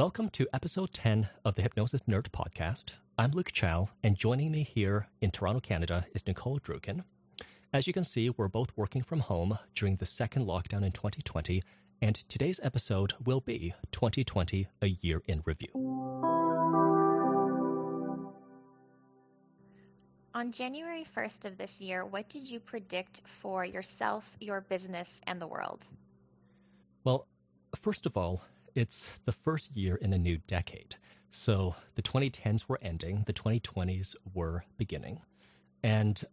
Welcome to episode 10 of the Hypnosis Nerd podcast. I'm Luke Chow, and joining me here in Toronto, Canada is Nicole Drukin. As you can see, we're both working from home during the second lockdown in 2020, and today's episode will be 2020 A Year in Review. On January 1st of this year, what did you predict for yourself, your business, and the world? Well, first of all, it's the first year in a new decade. So the 2010s were ending, the 2020s were beginning. And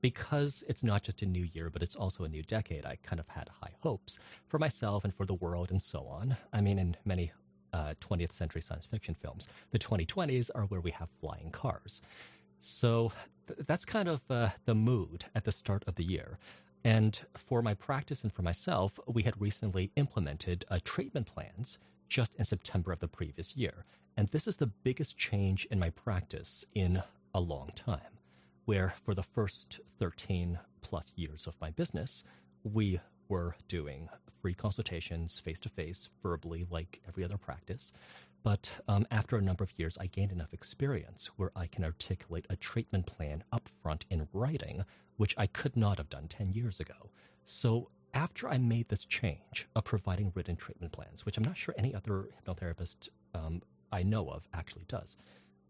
because it's not just a new year, but it's also a new decade, I kind of had high hopes for myself and for the world and so on. I mean, in many uh, 20th century science fiction films, the 2020s are where we have flying cars. So th- that's kind of uh, the mood at the start of the year. And for my practice and for myself, we had recently implemented uh, treatment plans just in September of the previous year. And this is the biggest change in my practice in a long time, where for the first 13 plus years of my business, we were doing free consultations face to face, verbally, like every other practice. But um, after a number of years, I gained enough experience where I can articulate a treatment plan upfront in writing, which I could not have done 10 years ago. So after I made this change of providing written treatment plans, which I'm not sure any other hypnotherapist um, I know of actually does,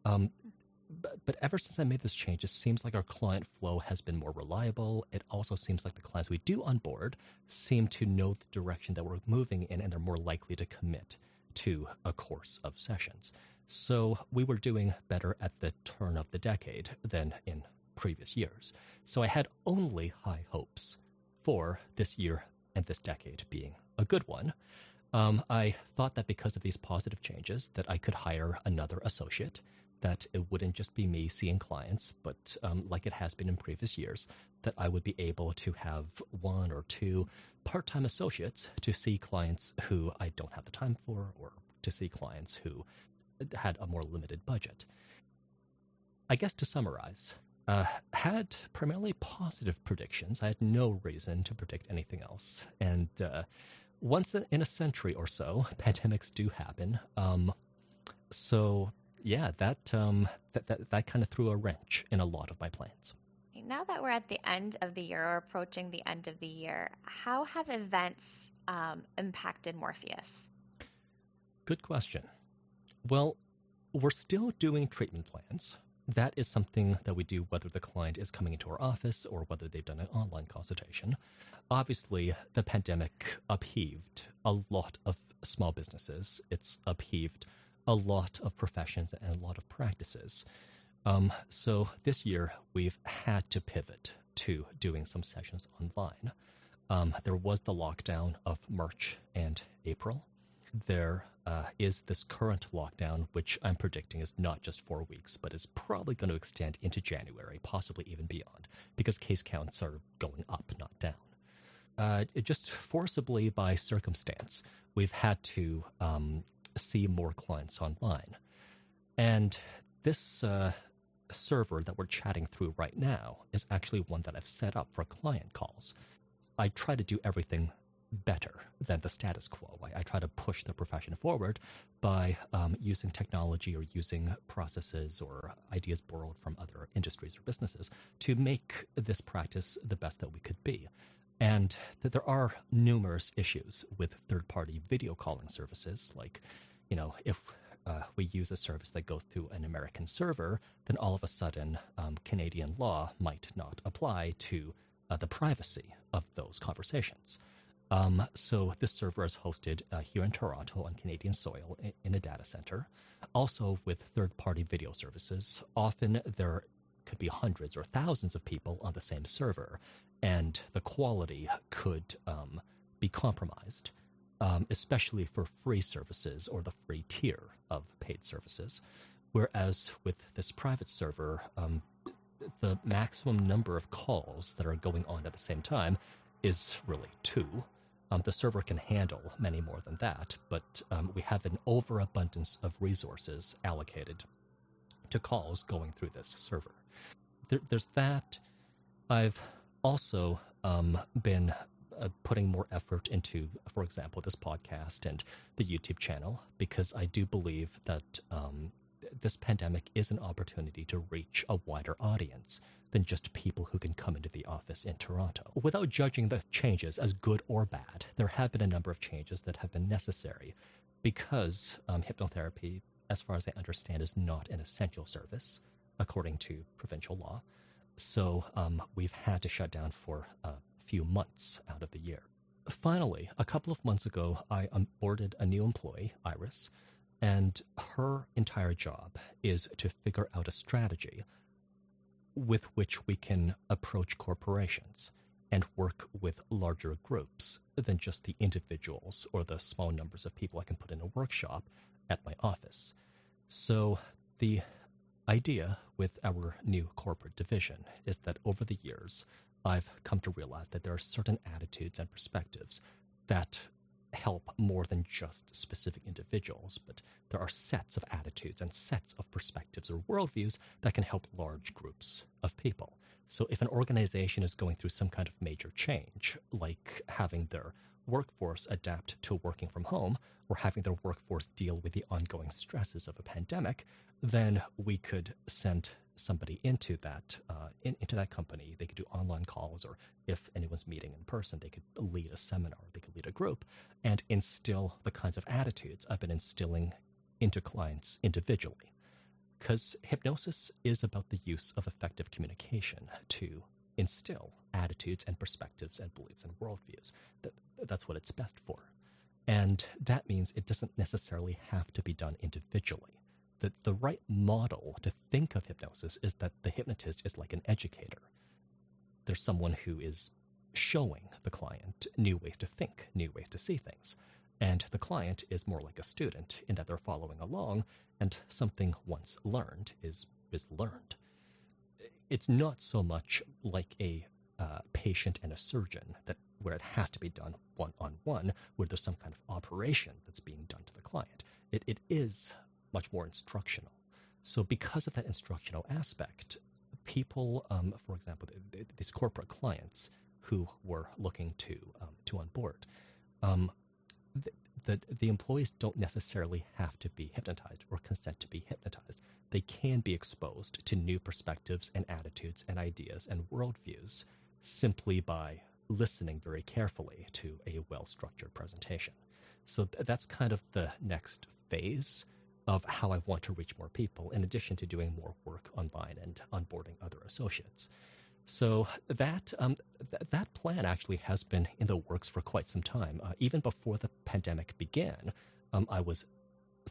um, but, but ever since I made this change, it seems like our client flow has been more reliable. It also seems like the clients we do on board seem to know the direction that we're moving in and they're more likely to commit to a course of sessions. So we were doing better at the turn of the decade than in previous years. So I had only high hopes for this year and this decade being a good one. Um, I thought that because of these positive changes that I could hire another associate, that it wouldn't just be me seeing clients, but um, like it has been in previous years, that I would be able to have one or two part-time associates to see clients who I don't have the time for or to see clients who had a more limited budget. I guess to summarize, uh, had primarily positive predictions. I had no reason to predict anything else. And uh, once in a century or so, pandemics do happen. Um, so yeah, that um, that that, that kind of threw a wrench in a lot of my plans. Now that we're at the end of the year or approaching the end of the year, how have events um, impacted Morpheus? Good question. Well, we're still doing treatment plans. That is something that we do whether the client is coming into our office or whether they've done an online consultation. Obviously, the pandemic upheaved a lot of small businesses. It's upheaved a lot of professions and a lot of practices. Um, so this year, we've had to pivot to doing some sessions online. Um, there was the lockdown of March and April. There uh, is this current lockdown, which I'm predicting is not just four weeks, but is probably going to extend into January, possibly even beyond, because case counts are going up, not down. Uh, just forcibly by circumstance, we've had to um, see more clients online. And this uh, server that we're chatting through right now is actually one that I've set up for client calls. I try to do everything better than the status quo. I, I try to push the profession forward by um, using technology or using processes or ideas borrowed from other industries or businesses to make this practice the best that we could be and that there are numerous issues with third party video calling services. Like, you know, if uh, we use a service that goes through an American server, then all of a sudden um, Canadian law might not apply to uh, the privacy of those conversations. Um, so this server is hosted uh, here in Toronto on Canadian soil in, in a data center. Also with third-party video services, often there could be hundreds or thousands of people on the same server, and the quality could um, be compromised, um, especially for free services or the free tier of paid services. Whereas with this private server, um, the maximum number of calls that are going on at the same time is really two. Um, the server can handle many more than that, but um, we have an overabundance of resources allocated to calls going through this server. There, there's that. I've also um, been uh, putting more effort into, for example, this podcast and the YouTube channel, because I do believe that um, this pandemic is an opportunity to reach a wider audience than just people who can come into the office in Toronto. Without judging the changes as good or bad, there have been a number of changes that have been necessary because um, hypnotherapy, as far as I understand, is not an essential service according to provincial law. So um, we've had to shut down for a few months out of the year. Finally, a couple of months ago, I onboarded a new employee, Iris, and her entire job is to figure out a strategy with which we can approach corporations and work with larger groups than just the individuals or the small numbers of people I can put in a workshop at my office. So the idea with our new corporate division is that over the years, I've come to realize that there are certain attitudes and perspectives that help more than just specific individuals, but there are sets of attitudes and sets of perspectives or worldviews that can help large groups of people. So if an organization is going through some kind of major change, like having their workforce adapt to working from home or having their workforce deal with the ongoing stresses of a pandemic, then we could send somebody into that uh, in, into that company. They could do online calls, or if anyone's meeting in person, they could lead a seminar, they could lead a group, and instill the kinds of attitudes I've been instilling into clients individually. Because hypnosis is about the use of effective communication to instill attitudes and perspectives and beliefs and worldviews. That, that's what it's best for. And that means it doesn't necessarily have to be done individually the, the right model to think of hypnosis is that the hypnotist is like an educator. There's someone who is showing the client new ways to think, new ways to see things. And the client is more like a student in that they're following along, and something once learned is, is learned. It's not so much like a uh, patient and a surgeon that where it has to be done one on one, where there's some kind of operation that's being done to the client. It, it is much more instructional. So, because of that instructional aspect, people, um, for example, these corporate clients who were looking to um, to onboard, um, the, the employees don't necessarily have to be hypnotized or consent to be hypnotized. They can be exposed to new perspectives and attitudes and ideas and worldviews simply by listening very carefully to a well structured presentation. So th- that's kind of the next phase of how I want to reach more people, in addition to doing more work online and onboarding other associates. So that um, th- that plan actually has been in the works for quite some time. Uh, even before the pandemic began, um, I was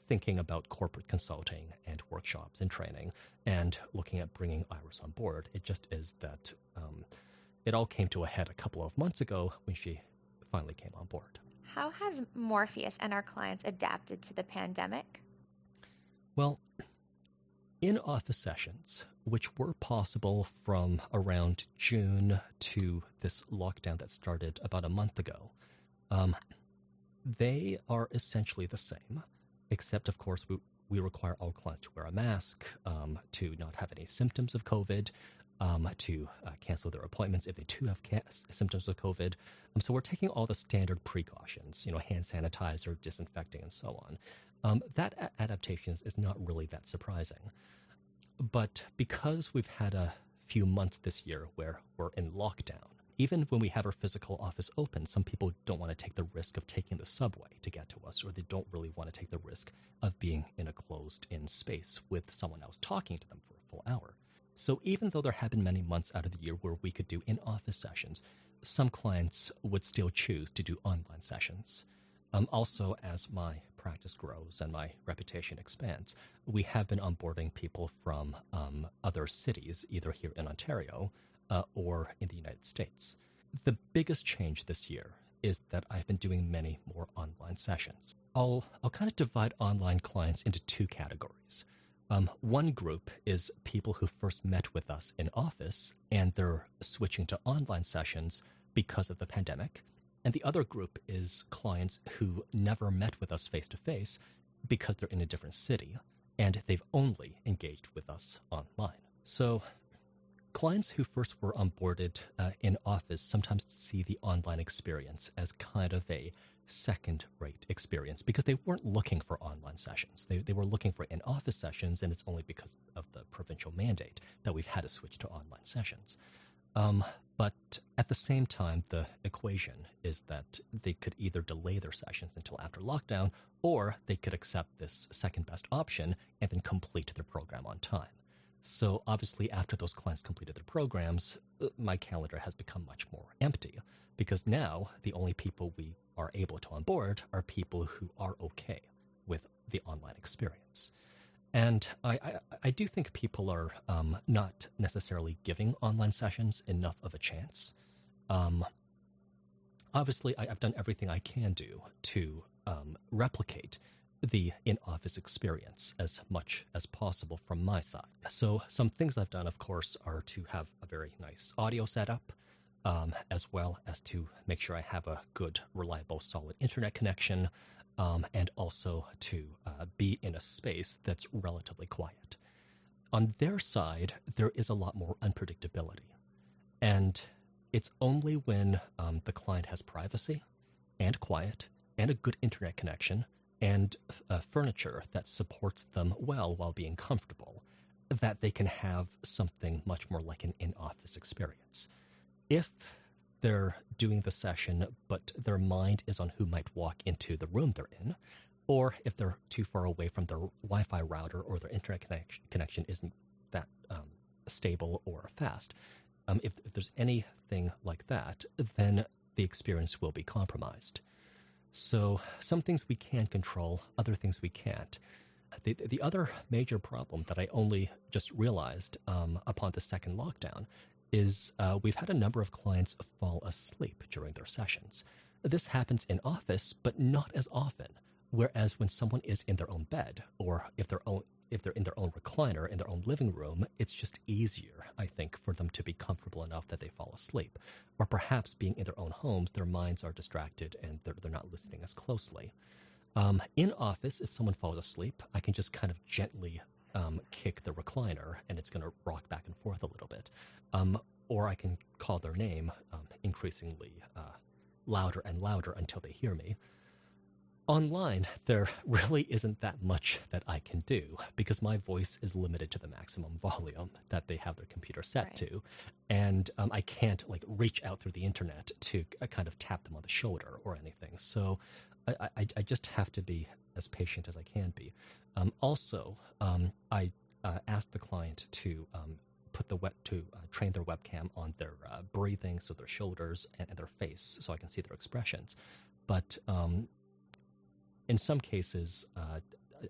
thinking about corporate consulting and workshops and training, and looking at bringing Iris on board. It just is that um, it all came to a head a couple of months ago when she finally came on board. How has Morpheus and our clients adapted to the pandemic? Well, in office sessions, which were possible from around June to this lockdown that started about a month ago, um, they are essentially the same, except, of course, we, we require all clients to wear a mask, um, to not have any symptoms of COVID, um, to uh, cancel their appointments if they do have ca- symptoms of COVID. Um, so we're taking all the standard precautions, you know, hand sanitizer, disinfecting, and so on. Um, that a- adaptation is not really that surprising. But because we've had a few months this year where we're in lockdown, even when we have our physical office open, some people don't want to take the risk of taking the subway to get to us, or they don't really want to take the risk of being in a closed in space with someone else talking to them for a full hour. So even though there have been many months out of the year where we could do in office sessions, some clients would still choose to do online sessions. Um, also, as my practice grows and my reputation expands, we have been onboarding people from um, other cities, either here in Ontario uh, or in the United States. The biggest change this year is that I've been doing many more online sessions. I'll, I'll kind of divide online clients into two categories. Um, one group is people who first met with us in office and they're switching to online sessions because of the pandemic. And the other group is clients who never met with us face to face because they're in a different city and they've only engaged with us online. So clients who first were onboarded uh, in office sometimes see the online experience as kind of a second rate experience because they weren't looking for online sessions. They, they were looking for in office sessions, and it's only because of the provincial mandate that we've had to switch to online sessions. Um, but at the same time, the equation is that they could either delay their sessions until after lockdown, or they could accept this second best option and then complete their program on time. So obviously, after those clients completed their programs, uh, my calendar has become much more empty because now the only people we are able to onboard are people who are okay with the online experience. And I, I, I do think people are um, not necessarily giving online sessions enough of a chance. Um, obviously, I, have done everything I can do to um, replicate the in office experience as much as possible from my side. So, some things I've done, of course, are to have a very nice audio setup, um, as well as to make sure I have a good, reliable, solid internet connection, um, and also to uh, be in a space that's relatively quiet. On their side, there is a lot more unpredictability. And it's only when um, the client has privacy and quiet and a good internet connection and uh, furniture that supports them well while being comfortable, that they can have something much more like an in office experience. If they're doing the session, but their mind is on who might walk into the room they're in, or if they're too far away from their Wi Fi router or their internet connection, connection isn't that um, stable or fast, um, if, if there's anything like that, then the experience will be compromised. So some things we can control, other things we can't. The, the other major problem that I only just realized um, upon the second lockdown is uh, we've had a number of clients fall asleep during their sessions. This happens in office, but not as often. Whereas when someone is in their own bed, or if they're own, if they're in their own recliner in their own living room, it's just easier, I think, for them to be comfortable enough that they fall asleep. Or perhaps being in their own homes, their minds are distracted and they're, they're not listening as closely. Um, in office, if someone falls asleep, I can just kind of gently um, kick the recliner and it's going to rock back and forth a little bit. Um, or I can call their name um, increasingly uh, louder and louder until they hear me online, there really isn't that much that I can do because my voice is limited to the maximum volume that they have their computer set right. to. And um, I can't like reach out through the internet to uh, kind of tap them on the shoulder or anything. So I, I, I just have to be as patient as I can be. Um, also, um, I uh, asked the client to um, put the web to uh, train their webcam on their uh, breathing, so their shoulders and, and, their face, so I can see their expressions. But um, in some cases, uh,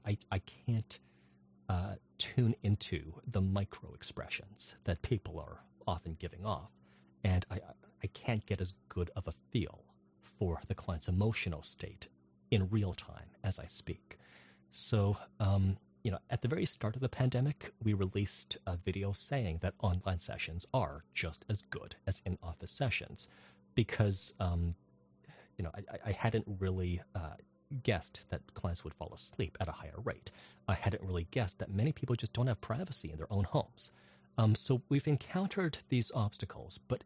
I, I can't uh, tune into the micro expressions that people are often giving off. And I, I can't get as good of a feel for the client's emotional state in real time as I speak. So, um, you know, at the very start of the pandemic, we released a video saying that online sessions are just as good as in office sessions because, um, you know, I, I hadn't really uh, guessed that clients would fall asleep at a higher rate. I hadn't really guessed that many people just don't have privacy in their own homes. Um, so we've encountered these obstacles, but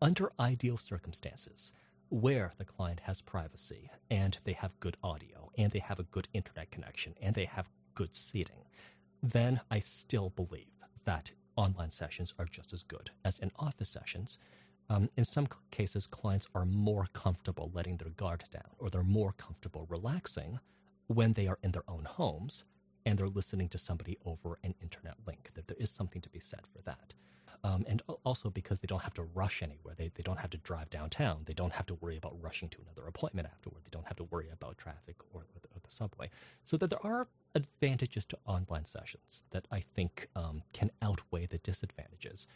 under ideal circumstances, where the client has privacy and they have good audio and they have a good internet connection and they have good seating, then I still believe that online sessions are just as good as in office sessions um, in some cases, clients are more comfortable letting their guard down or they're more comfortable relaxing when they are in their own homes and they're listening to somebody over an internet link. That there is something to be said for that. Um, and also because they don't have to rush anywhere. They, they don't have to drive downtown. They don't have to worry about rushing to another appointment afterward. They don't have to worry about traffic or, or, the, or the, subway. So that there are advantages to online sessions that I think um, can outweigh the disadvantages.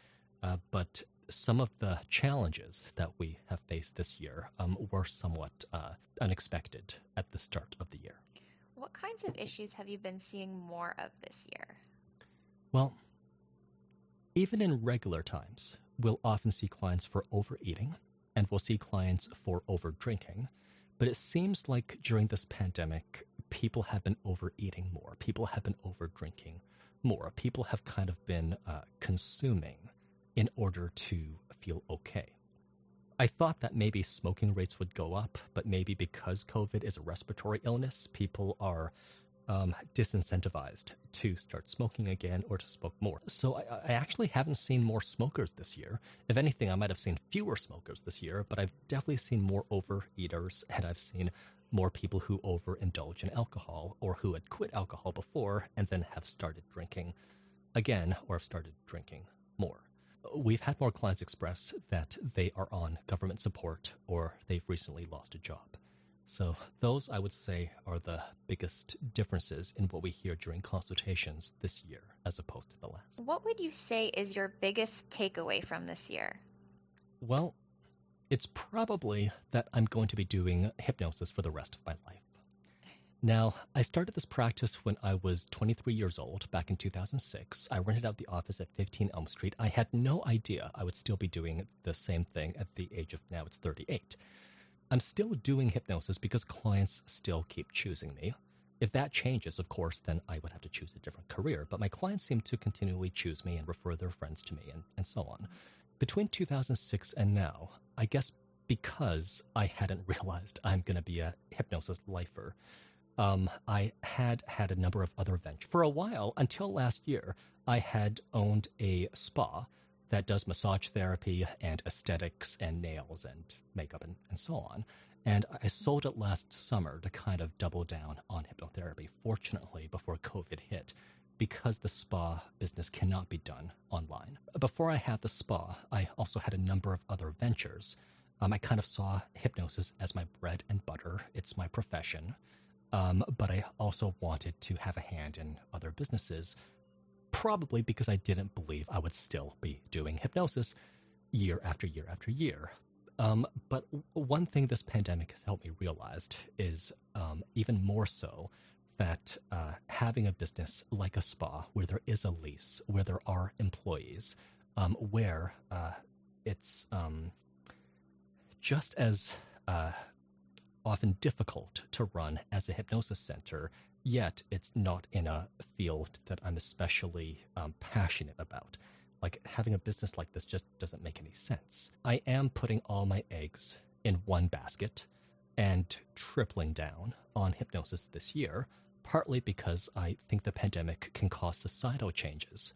Uh, but some of the challenges that we have faced this year um, were somewhat uh, unexpected at the start of the year. What kinds of issues have you been seeing more of this year? Well, even in regular times, we'll often see clients for overeating and we'll see clients for overdrinking. But it seems like during this pandemic, people have been overeating more, people have been overdrinking more. People have kind of been uh, consuming in order to feel okay. I thought that maybe smoking rates would go up, but maybe because COVID is a respiratory illness, people are um, disincentivized to start smoking again or to smoke more. So I, I, actually haven't seen more smokers this year. If anything, I might have seen fewer smokers this year, but I've definitely seen more overeaters and I've seen more people who overindulge in alcohol or who had quit alcohol before and then have started drinking again or have started drinking more. We've had more clients express that they are on government support or they've recently lost a job. So, those I would say are the biggest differences in what we hear during consultations this year as opposed to the last. What would you say is your biggest takeaway from this year? Well, it's probably that I'm going to be doing hypnosis for the rest of my life. Now, I started this practice when I was 23 years old back in 2006. I rented out the office at 15 Elm Street. I had no idea I would still be doing the same thing at the age of now it's 38. I'm still doing hypnosis because clients still keep choosing me. If that changes, of course, then I would have to choose a different career, but my clients seem to continually choose me and refer their friends to me and, and so on. Between 2006 and now, I guess because I hadn't realized I'm going to be a hypnosis lifer, um, I had had a number of other ventures. For a while, until last year, I had owned a spa that does massage therapy and aesthetics and nails and makeup and, and so on. And I sold it last summer to kind of double down on hypnotherapy. Fortunately, before COVID hit, because the spa business cannot be done online. Before I had the spa, I also had a number of other ventures. Um, I kind of saw hypnosis as my bread and butter. It's my profession. Um, but I also wanted to have a hand in other businesses probably because I didn't believe I would still be doing hypnosis year after year after year. Um, but one thing this pandemic has helped me realize is um, even more so that uh, having a business like a spa where there is a lease, where there are employees, um, where uh, it's um, just as uh, often difficult to run as a hypnosis center yet it's not in a field that I'm especially um, passionate about. Like having a business like this just doesn't make any sense. I am putting all my eggs in one basket and tripling down on hypnosis this year, partly because I think the pandemic can cause societal changes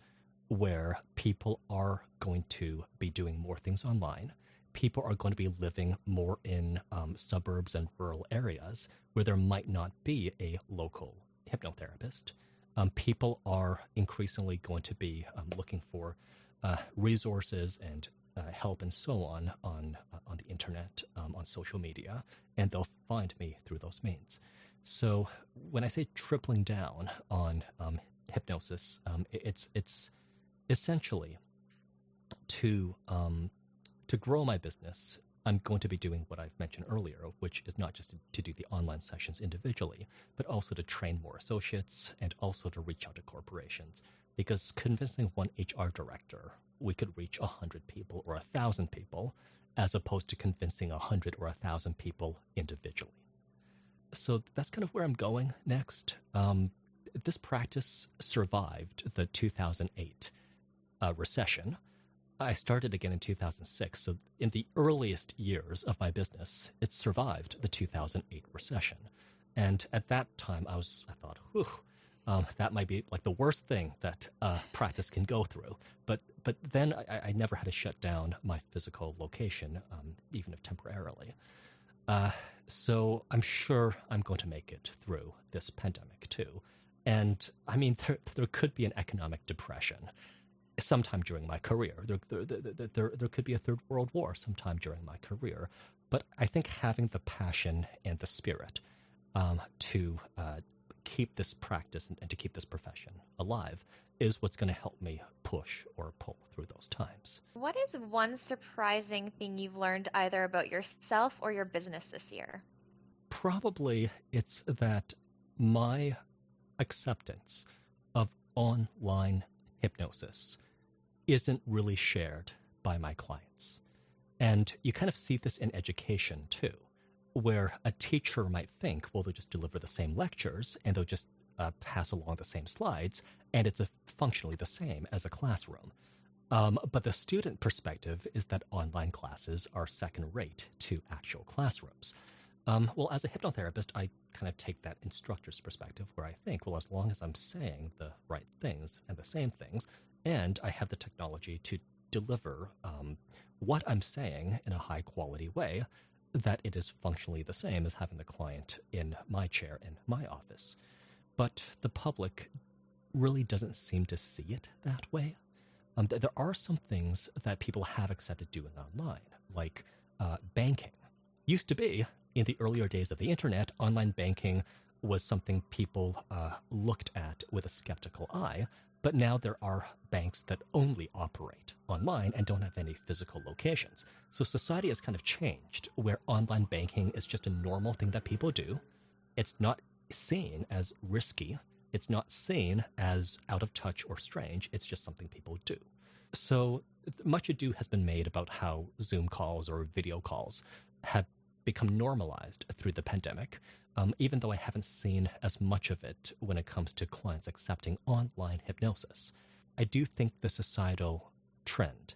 where people are going to be doing more things online. People are going to be living more in um, suburbs and rural areas where there might not be a local hypnotherapist. Um, people are increasingly going to be um, looking for uh, resources and uh, help and so on on uh, on the internet, um, on social media, and they'll find me through those means. So when I say tripling down on um, hypnosis, um, it's it's essentially to um, to grow my business I'm going to be doing what I've mentioned earlier, which is not just to do the online sessions individually, but also to train more associates and also to reach out to corporations. Because convincing one HR director, we could reach 100 people or 1,000 people, as opposed to convincing 100 or 1,000 people individually. So that's kind of where I'm going next. Um, this practice survived the 2008 uh, recession I started again in 2006. So, in the earliest years of my business, it survived the 2008 recession. And at that time, I was, I thought, whew, um, that might be like the worst thing that uh, practice can go through. But, but then I, I, never had to shut down my physical location, um, even if temporarily. Uh, so I'm sure I'm going to make it through this pandemic too. And I mean, there, there could be an economic depression sometime during my career. There, there, there, there, there could be a third world war sometime during my career. But I think having the passion and the spirit um, to uh, keep this practice and, and, to keep this profession alive is what's going to help me push or pull through those times. What is one surprising thing you've learned either about yourself or your business this year? Probably it's that my acceptance of online hypnosis isn't really shared by my clients. And you kind of see this in education too, where a teacher might think, well, they'll just deliver the same lectures and they'll just uh, pass along the same slides, and it's functionally the same as a classroom. Um, but the student perspective is that online classes are second rate to actual classrooms. Um, well, as a hypnotherapist, I kind of take that instructor's perspective where I think, well, as long as I'm saying the right things and the same things, and I have the technology to deliver um, what I'm saying in a high quality way, that it is functionally the same as having the client in my chair in my office. But the public really doesn't seem to see it that way. Um, there are some things that people have accepted doing online, like uh, banking. Used to be, in the earlier days of the internet, online banking was something people uh, looked at with a skeptical eye, but now there are banks that only operate online and don't have any physical locations. So society has kind of changed where online banking is just a normal thing that people do. It's not seen as risky. It's not seen as out of touch or strange. It's just something people do. So much ado has been made about how Zoom calls or video calls have become normalized through the pandemic, um, even though I haven't seen as much of it when it comes to clients accepting online hypnosis. I do think the societal trend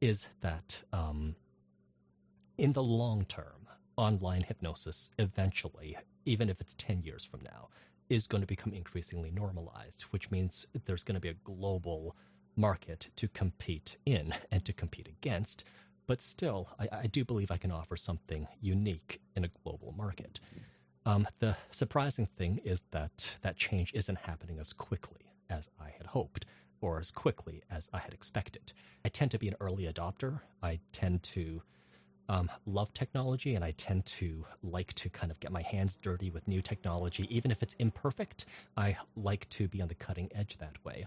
is that um, in the long term, online hypnosis eventually, even if it's 10 years from now, is going to become increasingly normalized, which means there's going to be a global market to compete in and to compete against, but still, I, I do believe I can offer something unique in a global market. Um, the surprising thing is that that change isn't happening as quickly as I had hoped or as quickly as I had expected. I tend to be an early adopter. I tend to um, love technology and I tend to like to kind of get my hands dirty with new technology. Even if it's imperfect, I like to be on the cutting edge that way.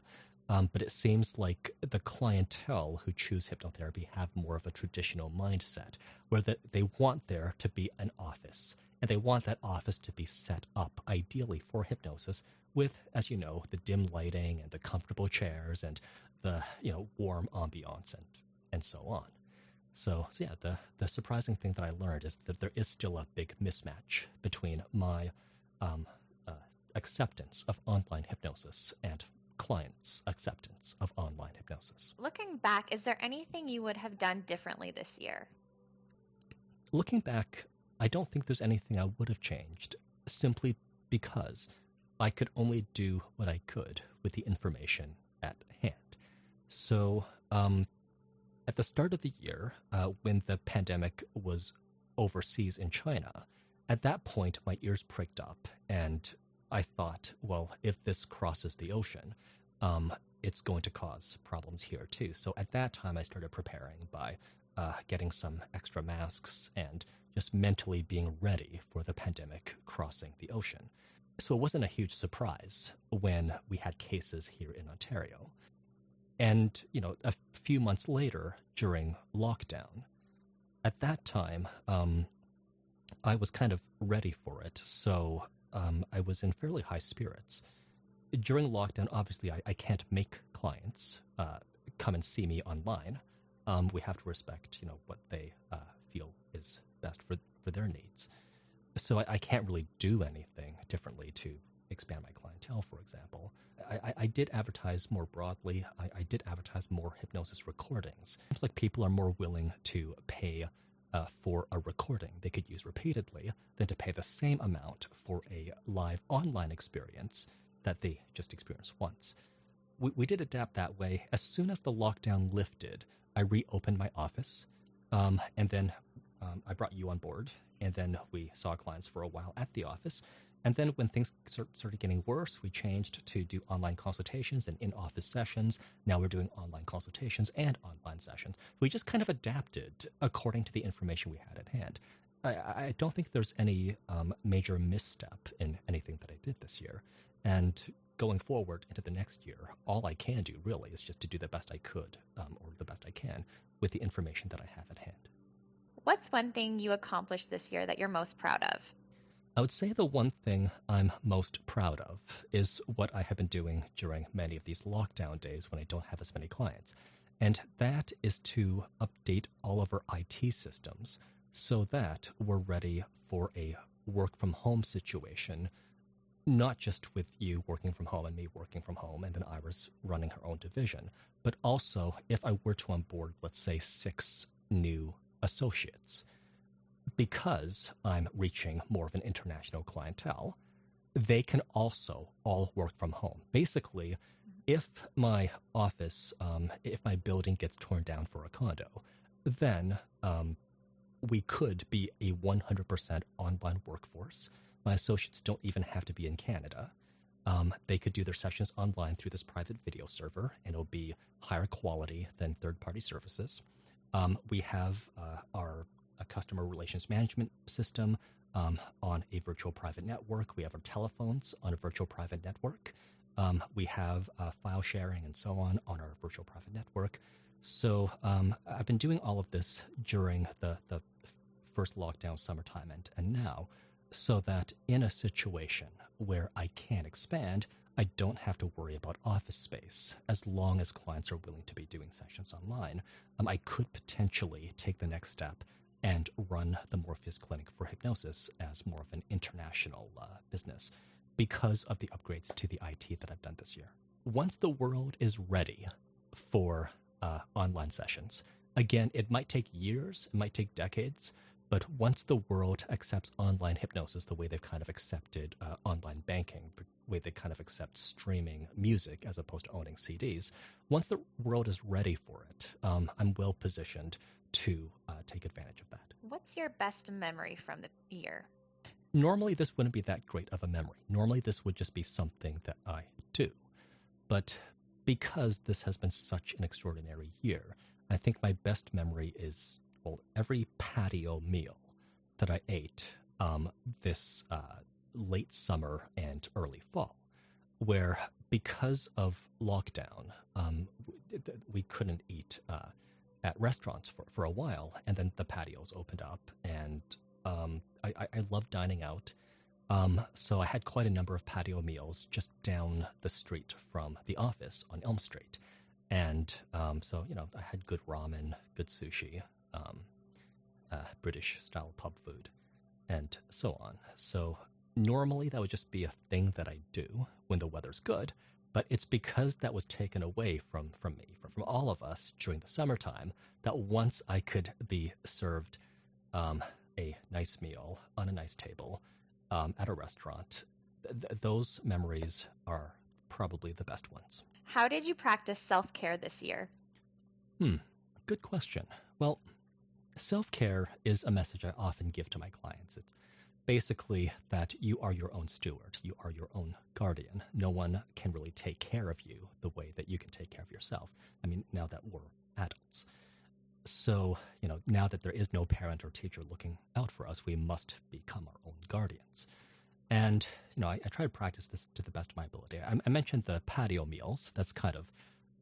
Um, but it seems like the clientele who choose hypnotherapy have more of a traditional mindset where the, they want there to be an office and they want that office to be set up ideally for hypnosis with, as you know, the dim lighting and the comfortable chairs and the, you know, warm ambiance and, and so on. So, so yeah, the, the surprising thing that I learned is that there is still a big mismatch between my um, uh, acceptance of online hypnosis and clients' acceptance of online hypnosis. Looking back, is there anything you would have done differently this year? Looking back, I don't think there's anything I would have changed simply because I could only do what I could with the information at hand. So, um, at the start of the year, uh, when the pandemic was overseas in China, at that point, my ears pricked up and I thought, well, if this crosses the ocean, um, it's going to cause problems here too. So at that time, I started preparing by uh, getting some extra masks and just mentally being ready for the pandemic crossing the ocean. So it wasn't a huge surprise when we had cases here in Ontario. And, you know, a few months later during lockdown, at that time, um, I was kind of ready for it. So um, I was in fairly high spirits. During lockdown, obviously, I, I can't make clients uh, come and see me online. Um, we have to respect, you know, what they uh, feel is best for for their needs. So I, I, can't really do anything differently to expand my clientele. For example, I, I did advertise more broadly. I, I, did advertise more hypnosis recordings. It's like people are more willing to pay uh, for a recording they could use repeatedly than to pay the same amount for a live online experience that they just experienced once. We, we did adapt that way. As soon as the lockdown lifted, I reopened my office, um, and then um, I brought you on board, and then we saw clients for a while at the office. And then when things started getting worse, we changed to do online consultations and in office sessions. Now we're doing online consultations and online sessions. We just kind of adapted according to the information we had at hand. I, I don't think there's any um, major misstep in anything that I did this year. And going forward into the next year, all I can do really is just to do the best I could um, or the best I can with the information that I have at hand. What's one thing you accomplished this year that you're most proud of? I would say the one thing I'm most proud of is what I have been doing during many of these lockdown days when I don't have as many clients. And that is to update all of our IT systems so that we're ready for a work from home situation not just with you working from home and me working from home, and then Iris running her own division, but also if I were to onboard, let's say, six new associates, because I'm reaching more of an international clientele, they can also all work from home. Basically, if my office, um, if my building gets torn down for a condo, then um, we could be a 100% online workforce. My associates don't even have to be in Canada. Um, they could do their sessions online through this private video server, and it'll be higher quality than third party services. Um, we have uh, our customer relations management system um, on a virtual private network. We have our telephones on a virtual private network. Um, we have uh, file sharing and so on on our virtual private network. So um, I've been doing all of this during the, the first lockdown summertime and, and now, so that in a situation where I can expand, I don't have to worry about office space. As long as clients are willing to be doing sessions online, um, I could potentially take the next step and run the Morpheus Clinic for Hypnosis as more of an international uh, business because of the upgrades to the IT that I've done this year. Once the world is ready for uh, online sessions, again, it might take years, it might take decades, but once the world accepts online hypnosis the way they've kind of accepted uh, online banking, the way they kind of accept streaming music as opposed to owning CDs, once the world is ready for it, um, I'm well positioned to uh, take advantage of that. What's your best memory from the year? Normally, this wouldn't be that great of a memory. Normally, this would just be something that I do. But because this has been such an extraordinary year, I think my best memory is well, every patio meal that I ate um, this uh, late summer and early fall, where because of lockdown, um, we couldn't eat uh, at restaurants for, for a while, and then the patios opened up, and um, I, I, love dining out. Um, so I had quite a number of patio meals just down the street from the office on Elm Street. And um, so, you know, I had good ramen, good sushi, um, uh, British style pub food, and so on. So normally that would just be a thing that I do when the weather's good but it's because that was taken away from, from me, from, all of us during the summertime, that once I could be served um, a nice meal on a nice table um, at a restaurant, th- those memories are probably the best ones. How did you practice self care this year? Hmm, good question. Well, self care is a message I often give to my clients. It's basically that you are your own steward, you are your own guardian. No one can really take care of you the way that you can take care of yourself. I mean, now that we're adults. So, you know, now that there is no parent or teacher looking out for us, we must become our own guardians. And, you know, I, I try to practice this to the best of my ability. I, I mentioned the patio meals. That's kind of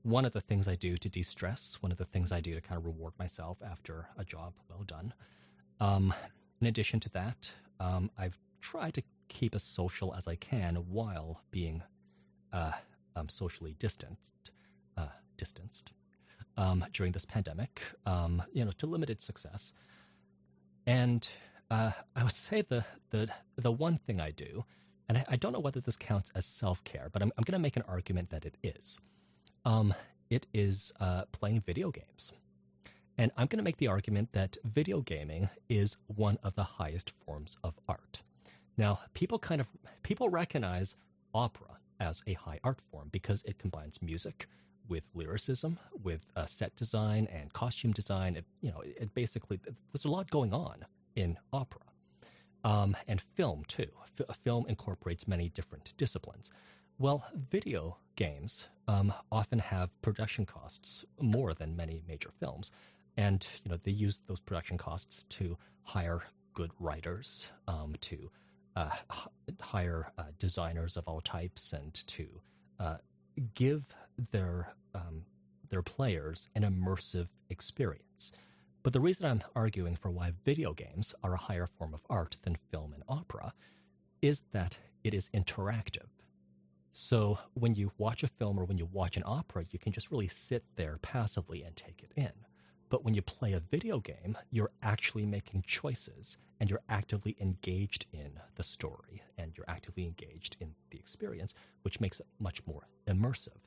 one of the things I do to de stress, one of the things I do to kind of reward myself after a job well done. Um, in addition to that, um, I've tried to keep as social as I can while being uh, um, socially distanced, uh, distanced um, during this pandemic. Um, you know, to limited success. And uh, I would say the the the one thing I do, and I, I don't know whether this counts as self care, but I'm, I'm going to make an argument that it is. Um, it is uh, playing video games. And I'm going to make the argument that video gaming is one of the highest forms of art. Now, people kind of people recognize opera as a high art form because it combines music with lyricism, with uh, set design and costume design. It, you know, it, basically there's a lot going on in opera, um, and film too. F- film incorporates many different disciplines. Well, video games um, often have production costs more than many major films and you know they use those production costs to hire good writers, um, to uh, hire uh, designers of all types, and to uh, give their um, their players an immersive experience. But the reason I'm arguing for why video games are a higher form of art than film and opera is that it is interactive. So when you watch a film or when you watch an opera, you can just really sit there passively and take it in. But when you play a video game, you're actually making choices and you're actively engaged in the story and you're actively engaged in the experience, which makes it much more immersive.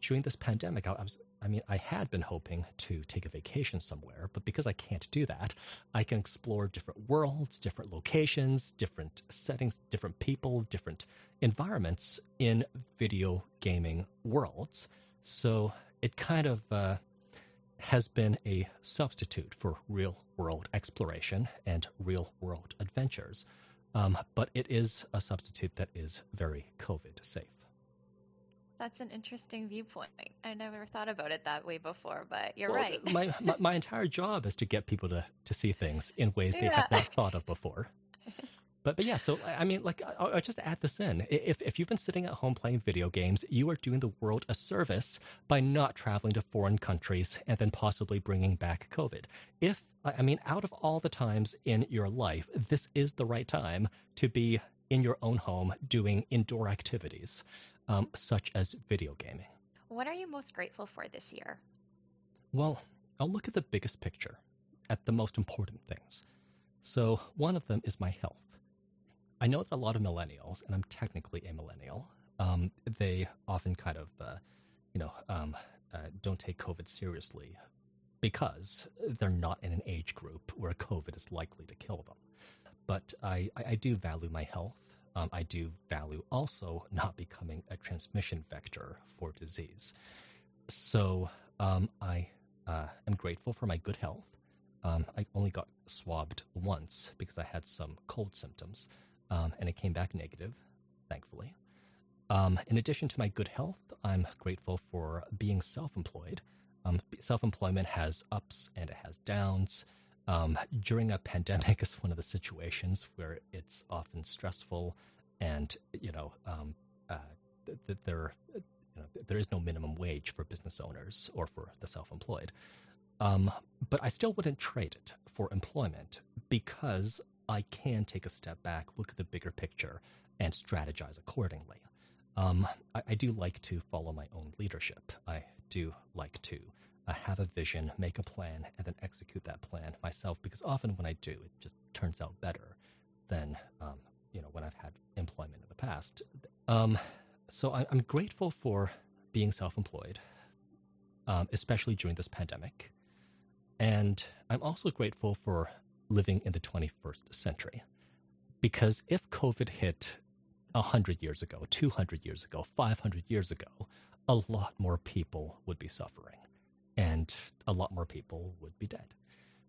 During this pandemic, I was, I mean, I had been hoping to take a vacation somewhere, but because I can't do that, I can explore different worlds, different locations, different settings, different people, different environments in video gaming worlds. So it kind of uh, has been a substitute for real world exploration and real world adventures. Um, but it is a substitute that is very COVID safe. That's an interesting viewpoint. I never thought about it that way before, but you're well, right. my, my, my entire job is to get people to to see things in ways they yeah. have not thought of before. But but yeah, so I mean, like I'll, I'll, just add this in. If if you've been sitting at home playing video games, you are doing the world a service by not traveling to foreign countries and then possibly bringing back COVID. If I mean, out of all the times in your life, this is the right time to be in your own home doing indoor activities, um, such as video gaming. What are you most grateful for this year? Well, I'll look at the biggest picture, at the most important things. So, one of them is my health. I know that a lot of millennials, and I'm technically a millennial, um, they often kind of, uh, you know, um, uh, don't take COVID seriously because they're not in an age group where COVID is likely to kill them. But I, I do value my health. Um, I do value also not becoming a transmission vector for disease. So um, I uh, am grateful for my good health. Um, I only got swabbed once because I had some cold symptoms um, and it came back negative, thankfully. Um, in addition to my good health, I'm grateful for being self employed. Um, self employment has ups and it has downs. Um, during a pandemic is one of the situations where it's often stressful and, you know, um, uh, th- th- there, you know, there is no minimum wage for business owners or for the self employed. Um, but I still wouldn't trade it for employment because I can take a step back, look at the bigger picture, and strategize accordingly. Um, I, I, do like to follow my own leadership. I do like to uh, have a vision, make a plan, and then execute that plan myself. Because often when I do, it just turns out better than um, you know when I've had employment in the past. Um, so I, am grateful for being self-employed, um, especially during this pandemic, and I'm also grateful for living in the 21st century. Because if COVID hit 100 years ago, 200 years ago, 500 years ago, a lot more people would be suffering and a lot more people would be dead.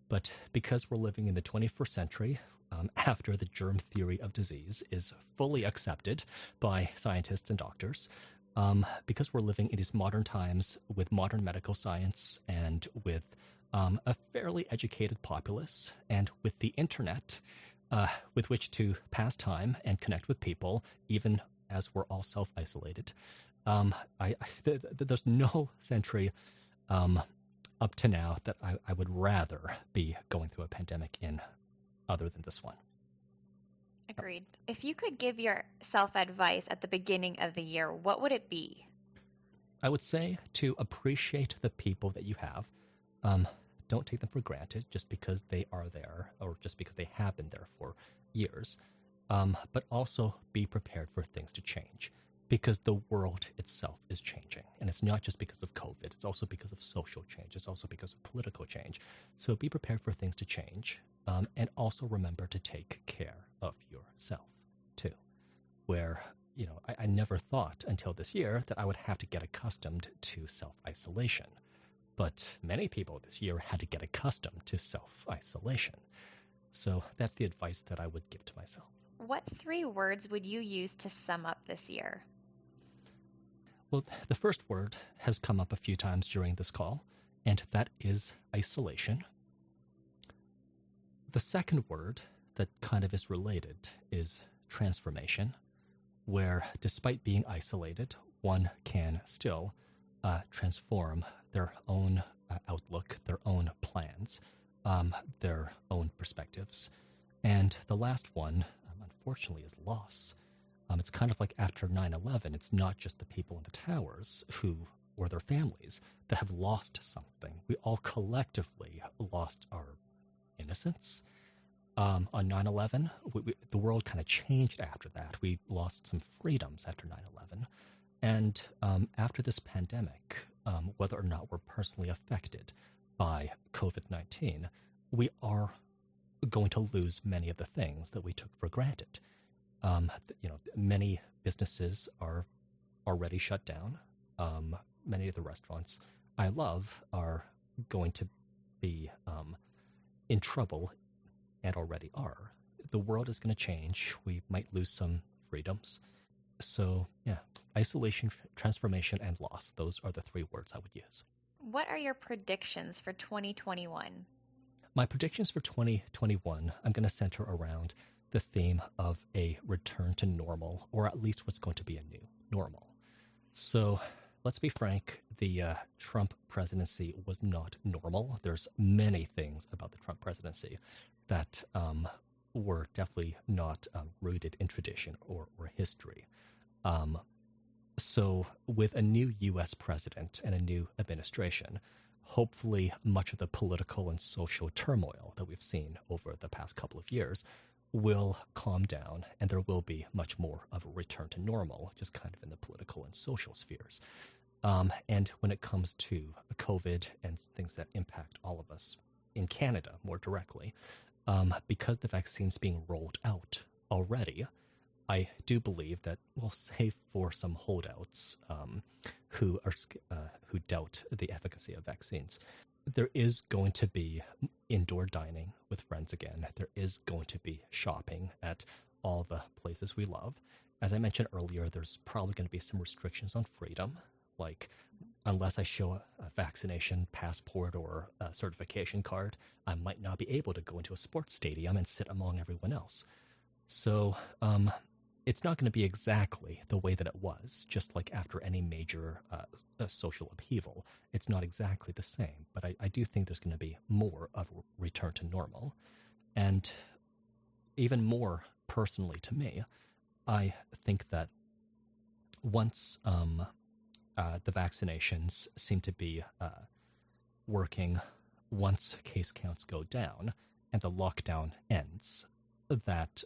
But because we're living in the 21st century, um, after the germ theory of disease is fully accepted by scientists and doctors, um, because we're living in these modern times with modern medical science and with um, a fairly educated populace, and with the internet uh, with which to pass time and connect with people, even as we're all self isolated. Um, I, th- th- there's no century um, up to now that I, I would rather be going through a pandemic in other than this one. Agreed. If you could give yourself advice at the beginning of the year, what would it be? I would say to appreciate the people that you have. Um, don't take them for granted just because they are there or just because they have been there for years. Um, but also be prepared for things to change because the world itself is changing. And it's not just because of COVID, it's also because of social change, it's also because of political change. So be prepared for things to change. Um, and also remember to take care of yourself too. Where, you know, I, I never thought until this year that I would have to get accustomed to self isolation but many people this year had to get accustomed to self isolation. So that's the advice that I would give to myself. What three words would you use to sum up this year? Well, the first word has come up a few times during this call, and that is isolation. The second word that kind of is related is transformation, where despite being isolated, one can still uh, transform their own uh, outlook, their own plans, um, their own perspectives. And the last one, um, unfortunately, is loss. Um, it's kind of like after 9 11, it's not just the people in the towers who, or their families, that have lost something. We all collectively lost our innocence, Um, on 9 11, the world kind of changed after that. We lost some freedoms after 9 11. And um, after this pandemic, um, whether or not we're personally affected by COVID 19, we are going to lose many of the things that we took for granted. Um, you know, many businesses are already shut down. Um, many of the restaurants I love are going to be um, in trouble and already are. The world is going to change. We might lose some freedoms. So, yeah, isolation, transformation, and loss. Those are the three words I would use. What are your predictions for 2021? My predictions for 2021, I'm going to center around the theme of a return to normal, or at least what's going to be a new normal. So, let's be frank, the uh, Trump presidency was not normal. There's many things about the Trump presidency that um, were definitely not um, rooted in tradition or, or history. Um, so, with a new U.S. president and a new administration, hopefully much of the political and social turmoil that we've seen over the past couple of years will calm down and there will be much more of a return to normal, just kind of in the political and social spheres. Um, and when it comes to COVID and things that impact all of us in Canada more directly, um, because the vaccine's being rolled out already, I do believe that, well, save for some holdouts um, who are uh, who doubt the efficacy of vaccines, there is going to be indoor dining with friends again. There is going to be shopping at all the places we love. As I mentioned earlier, there's probably going to be some restrictions on freedom, like unless I show a, vaccination passport or a certification card, I might not be able to go into a sports stadium and sit among everyone else. So, um, it's not going to be exactly the way that it was, just like after any major uh, uh, social upheaval. It's not exactly the same, but I, I do think there's going to be more of a return to normal. And even more personally to me, I think that once um, uh, the vaccinations seem to be uh, working, once case counts go down and the lockdown ends, that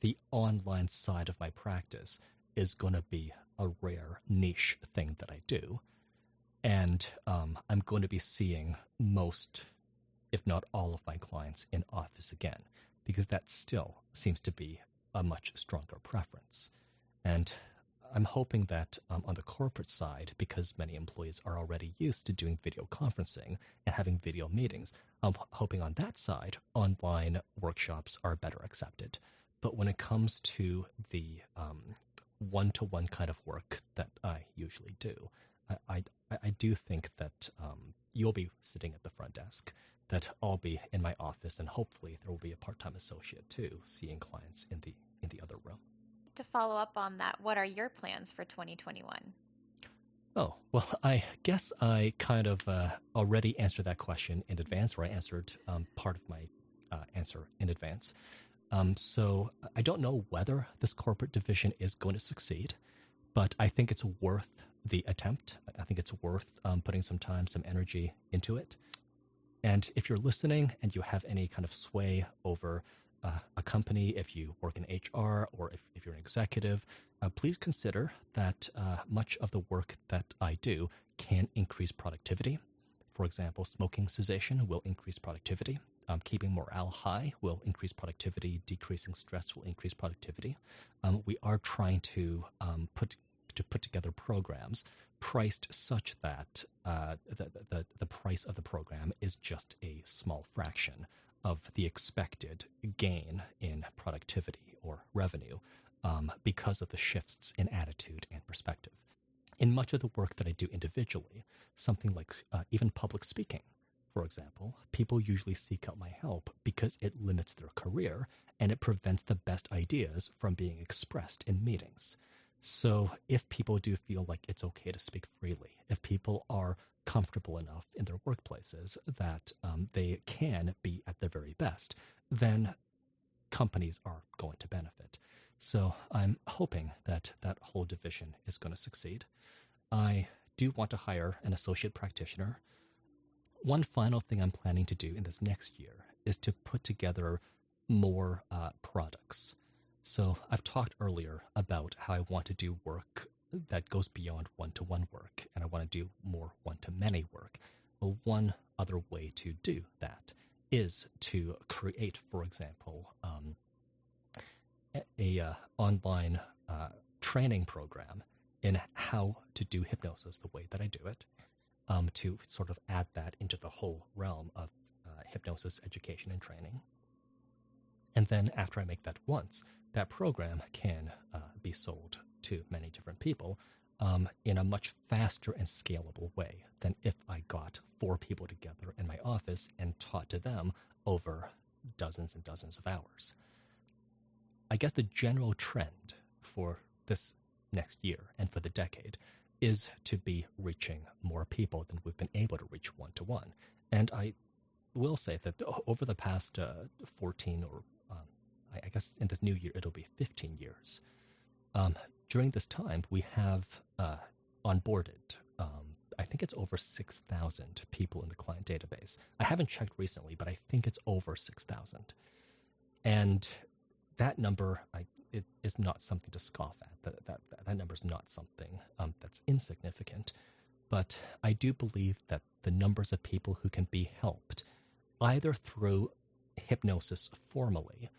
the online side of my practice is going to be a rare niche thing that I do. And um, I'm going to be seeing most, if not all, of my clients in office again, because that still seems to be a much stronger preference. And I'm hoping that um, on the corporate side, because many employees are already used to doing video conferencing and having video meetings, I'm hoping on that side, online workshops are better accepted. But when it comes to the one to one kind of work that I usually do, I, I, I do think that um, you'll be sitting at the front desk, that I'll be in my office, and hopefully there will be a part time associate too, seeing clients in the in the other room. To follow up on that, what are your plans for 2021? Oh, well, I guess I kind of uh, already answered that question in advance, or I answered um, part of my uh, answer in advance. Um, so I don't know whether this corporate division is going to succeed, but I think it's worth the attempt. I think it's worth um, putting some time, some energy into it. And if you're listening and you have any kind of sway over uh, a company, if you work in HR or if, if you're an executive, uh, please consider that uh, much of the work that I do can increase productivity. For example, smoking cessation will increase productivity. Um, keeping morale high will increase productivity. Decreasing stress will increase productivity. Um, we are trying to um, put to put together programs priced such that uh, the, the the price of the program is just a small fraction of the expected gain in productivity or revenue um, because of the shifts in attitude and perspective. In much of the work that I do individually, something like uh, even public speaking for example, people usually seek out my help because it limits their career and it prevents the best ideas from being expressed in meetings. So, if people do feel like it's okay to speak freely, if people are comfortable enough in their workplaces that um, they can be at their very best, then companies are going to benefit. So, I'm hoping that that whole division is going to succeed. I do want to hire an associate practitioner one final thing I'm planning to do in this next year is to put together more uh, products. So I've talked earlier about how I want to do work that goes beyond one to one work, and I want to do more one to many work. Well, one other way to do that is to create, for example, um, a, uh, online uh, training program in how to do hypnosis the way that I do it, um, to sort of add that into the whole realm of uh, hypnosis education and training. And then after I make that once, that program can uh, be sold to many different people um, in a much faster and scalable way than if I got four people together in my office and taught to them over dozens and dozens of hours. I guess the general trend for this next year and for the decade is to be reaching more people than we've been able to reach one to one. And I will say that over the past uh, 14 or um, I guess in this new year it'll be 15 years. Um, during this time, we have uh, onboarded, um, I think it's over 6,000 people in the client database. I haven't checked recently, but I think it's over 6,000. And that number I, it, is not something to scoff at. That, that, that number is not something um, that's insignificant. But I do believe that the numbers of people who can be helped either through hypnosis formally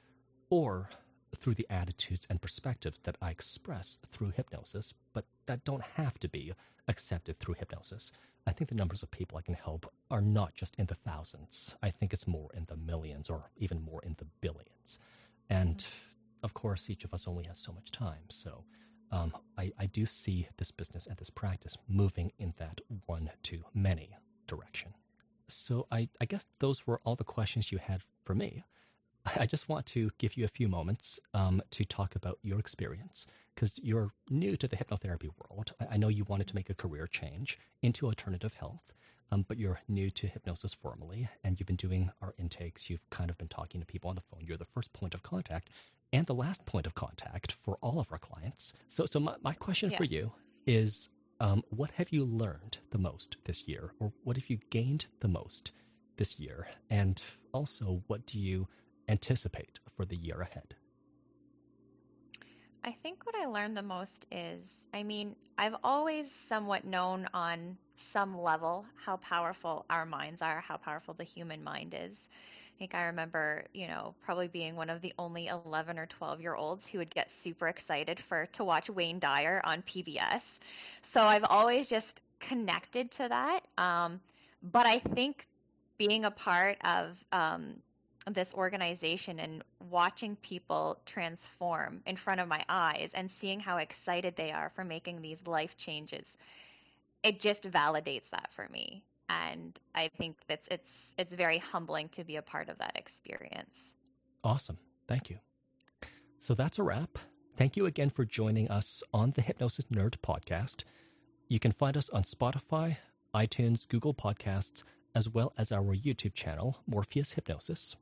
or through the attitudes and perspectives that I express through hypnosis, but that don't have to be accepted through hypnosis. I think the numbers of people I can help are not just in the thousands. I think it's more in the millions or even more in the billions. And of course, each of us only has so much time. So um, I, I do see this business and this practice moving in that one to many direction. So I, I guess those were all the questions you had for me. I just want to give you a few moments um, to talk about your experience because you're new to the hypnotherapy world. I, know you wanted to make a career change into alternative health, um, but you're new to hypnosis formally and you've been doing our intakes. You've kind of been talking to people on the phone. You're the first point of contact and the last point of contact for all of our clients. So, so my, my question yeah. for you is um, what have you learned the most this year, or what have you gained the most this year? And also, what do you anticipate for the year ahead? I think what I learned the most is I mean, I've always somewhat known on some level how powerful our minds are, how powerful the human mind is. I think I remember, you know, probably being one of the only 11 or 12 year olds who would get super excited for to watch Wayne Dyer on PBS. So I've always just connected to that. Um, but I think being a part of um, this organization and watching people transform in front of my eyes and seeing how excited they are for making these life changes it just validates that for me. And i think that's it's it's very humbling to be a part of that experience. Awesome. Thank you. So that's a wrap. Thank you again for joining us on the hypnosis nerd podcast. You can find us on spotify itunes google podcasts as well as our youtube channel morpheus hypnosis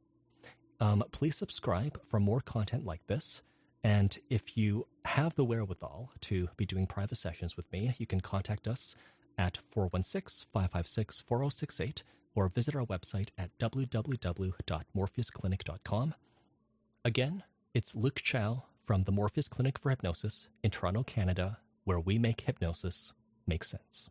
um, please subscribe for more content like this. And if you have the wherewithal to be doing private sessions with me, you can contact us at 416 556 4068 or visit our website at www.morpheusclinic.com. Again, it's Luke Chow from the Morpheus Clinic for Hypnosis in Toronto, Canada, where we make hypnosis make sense.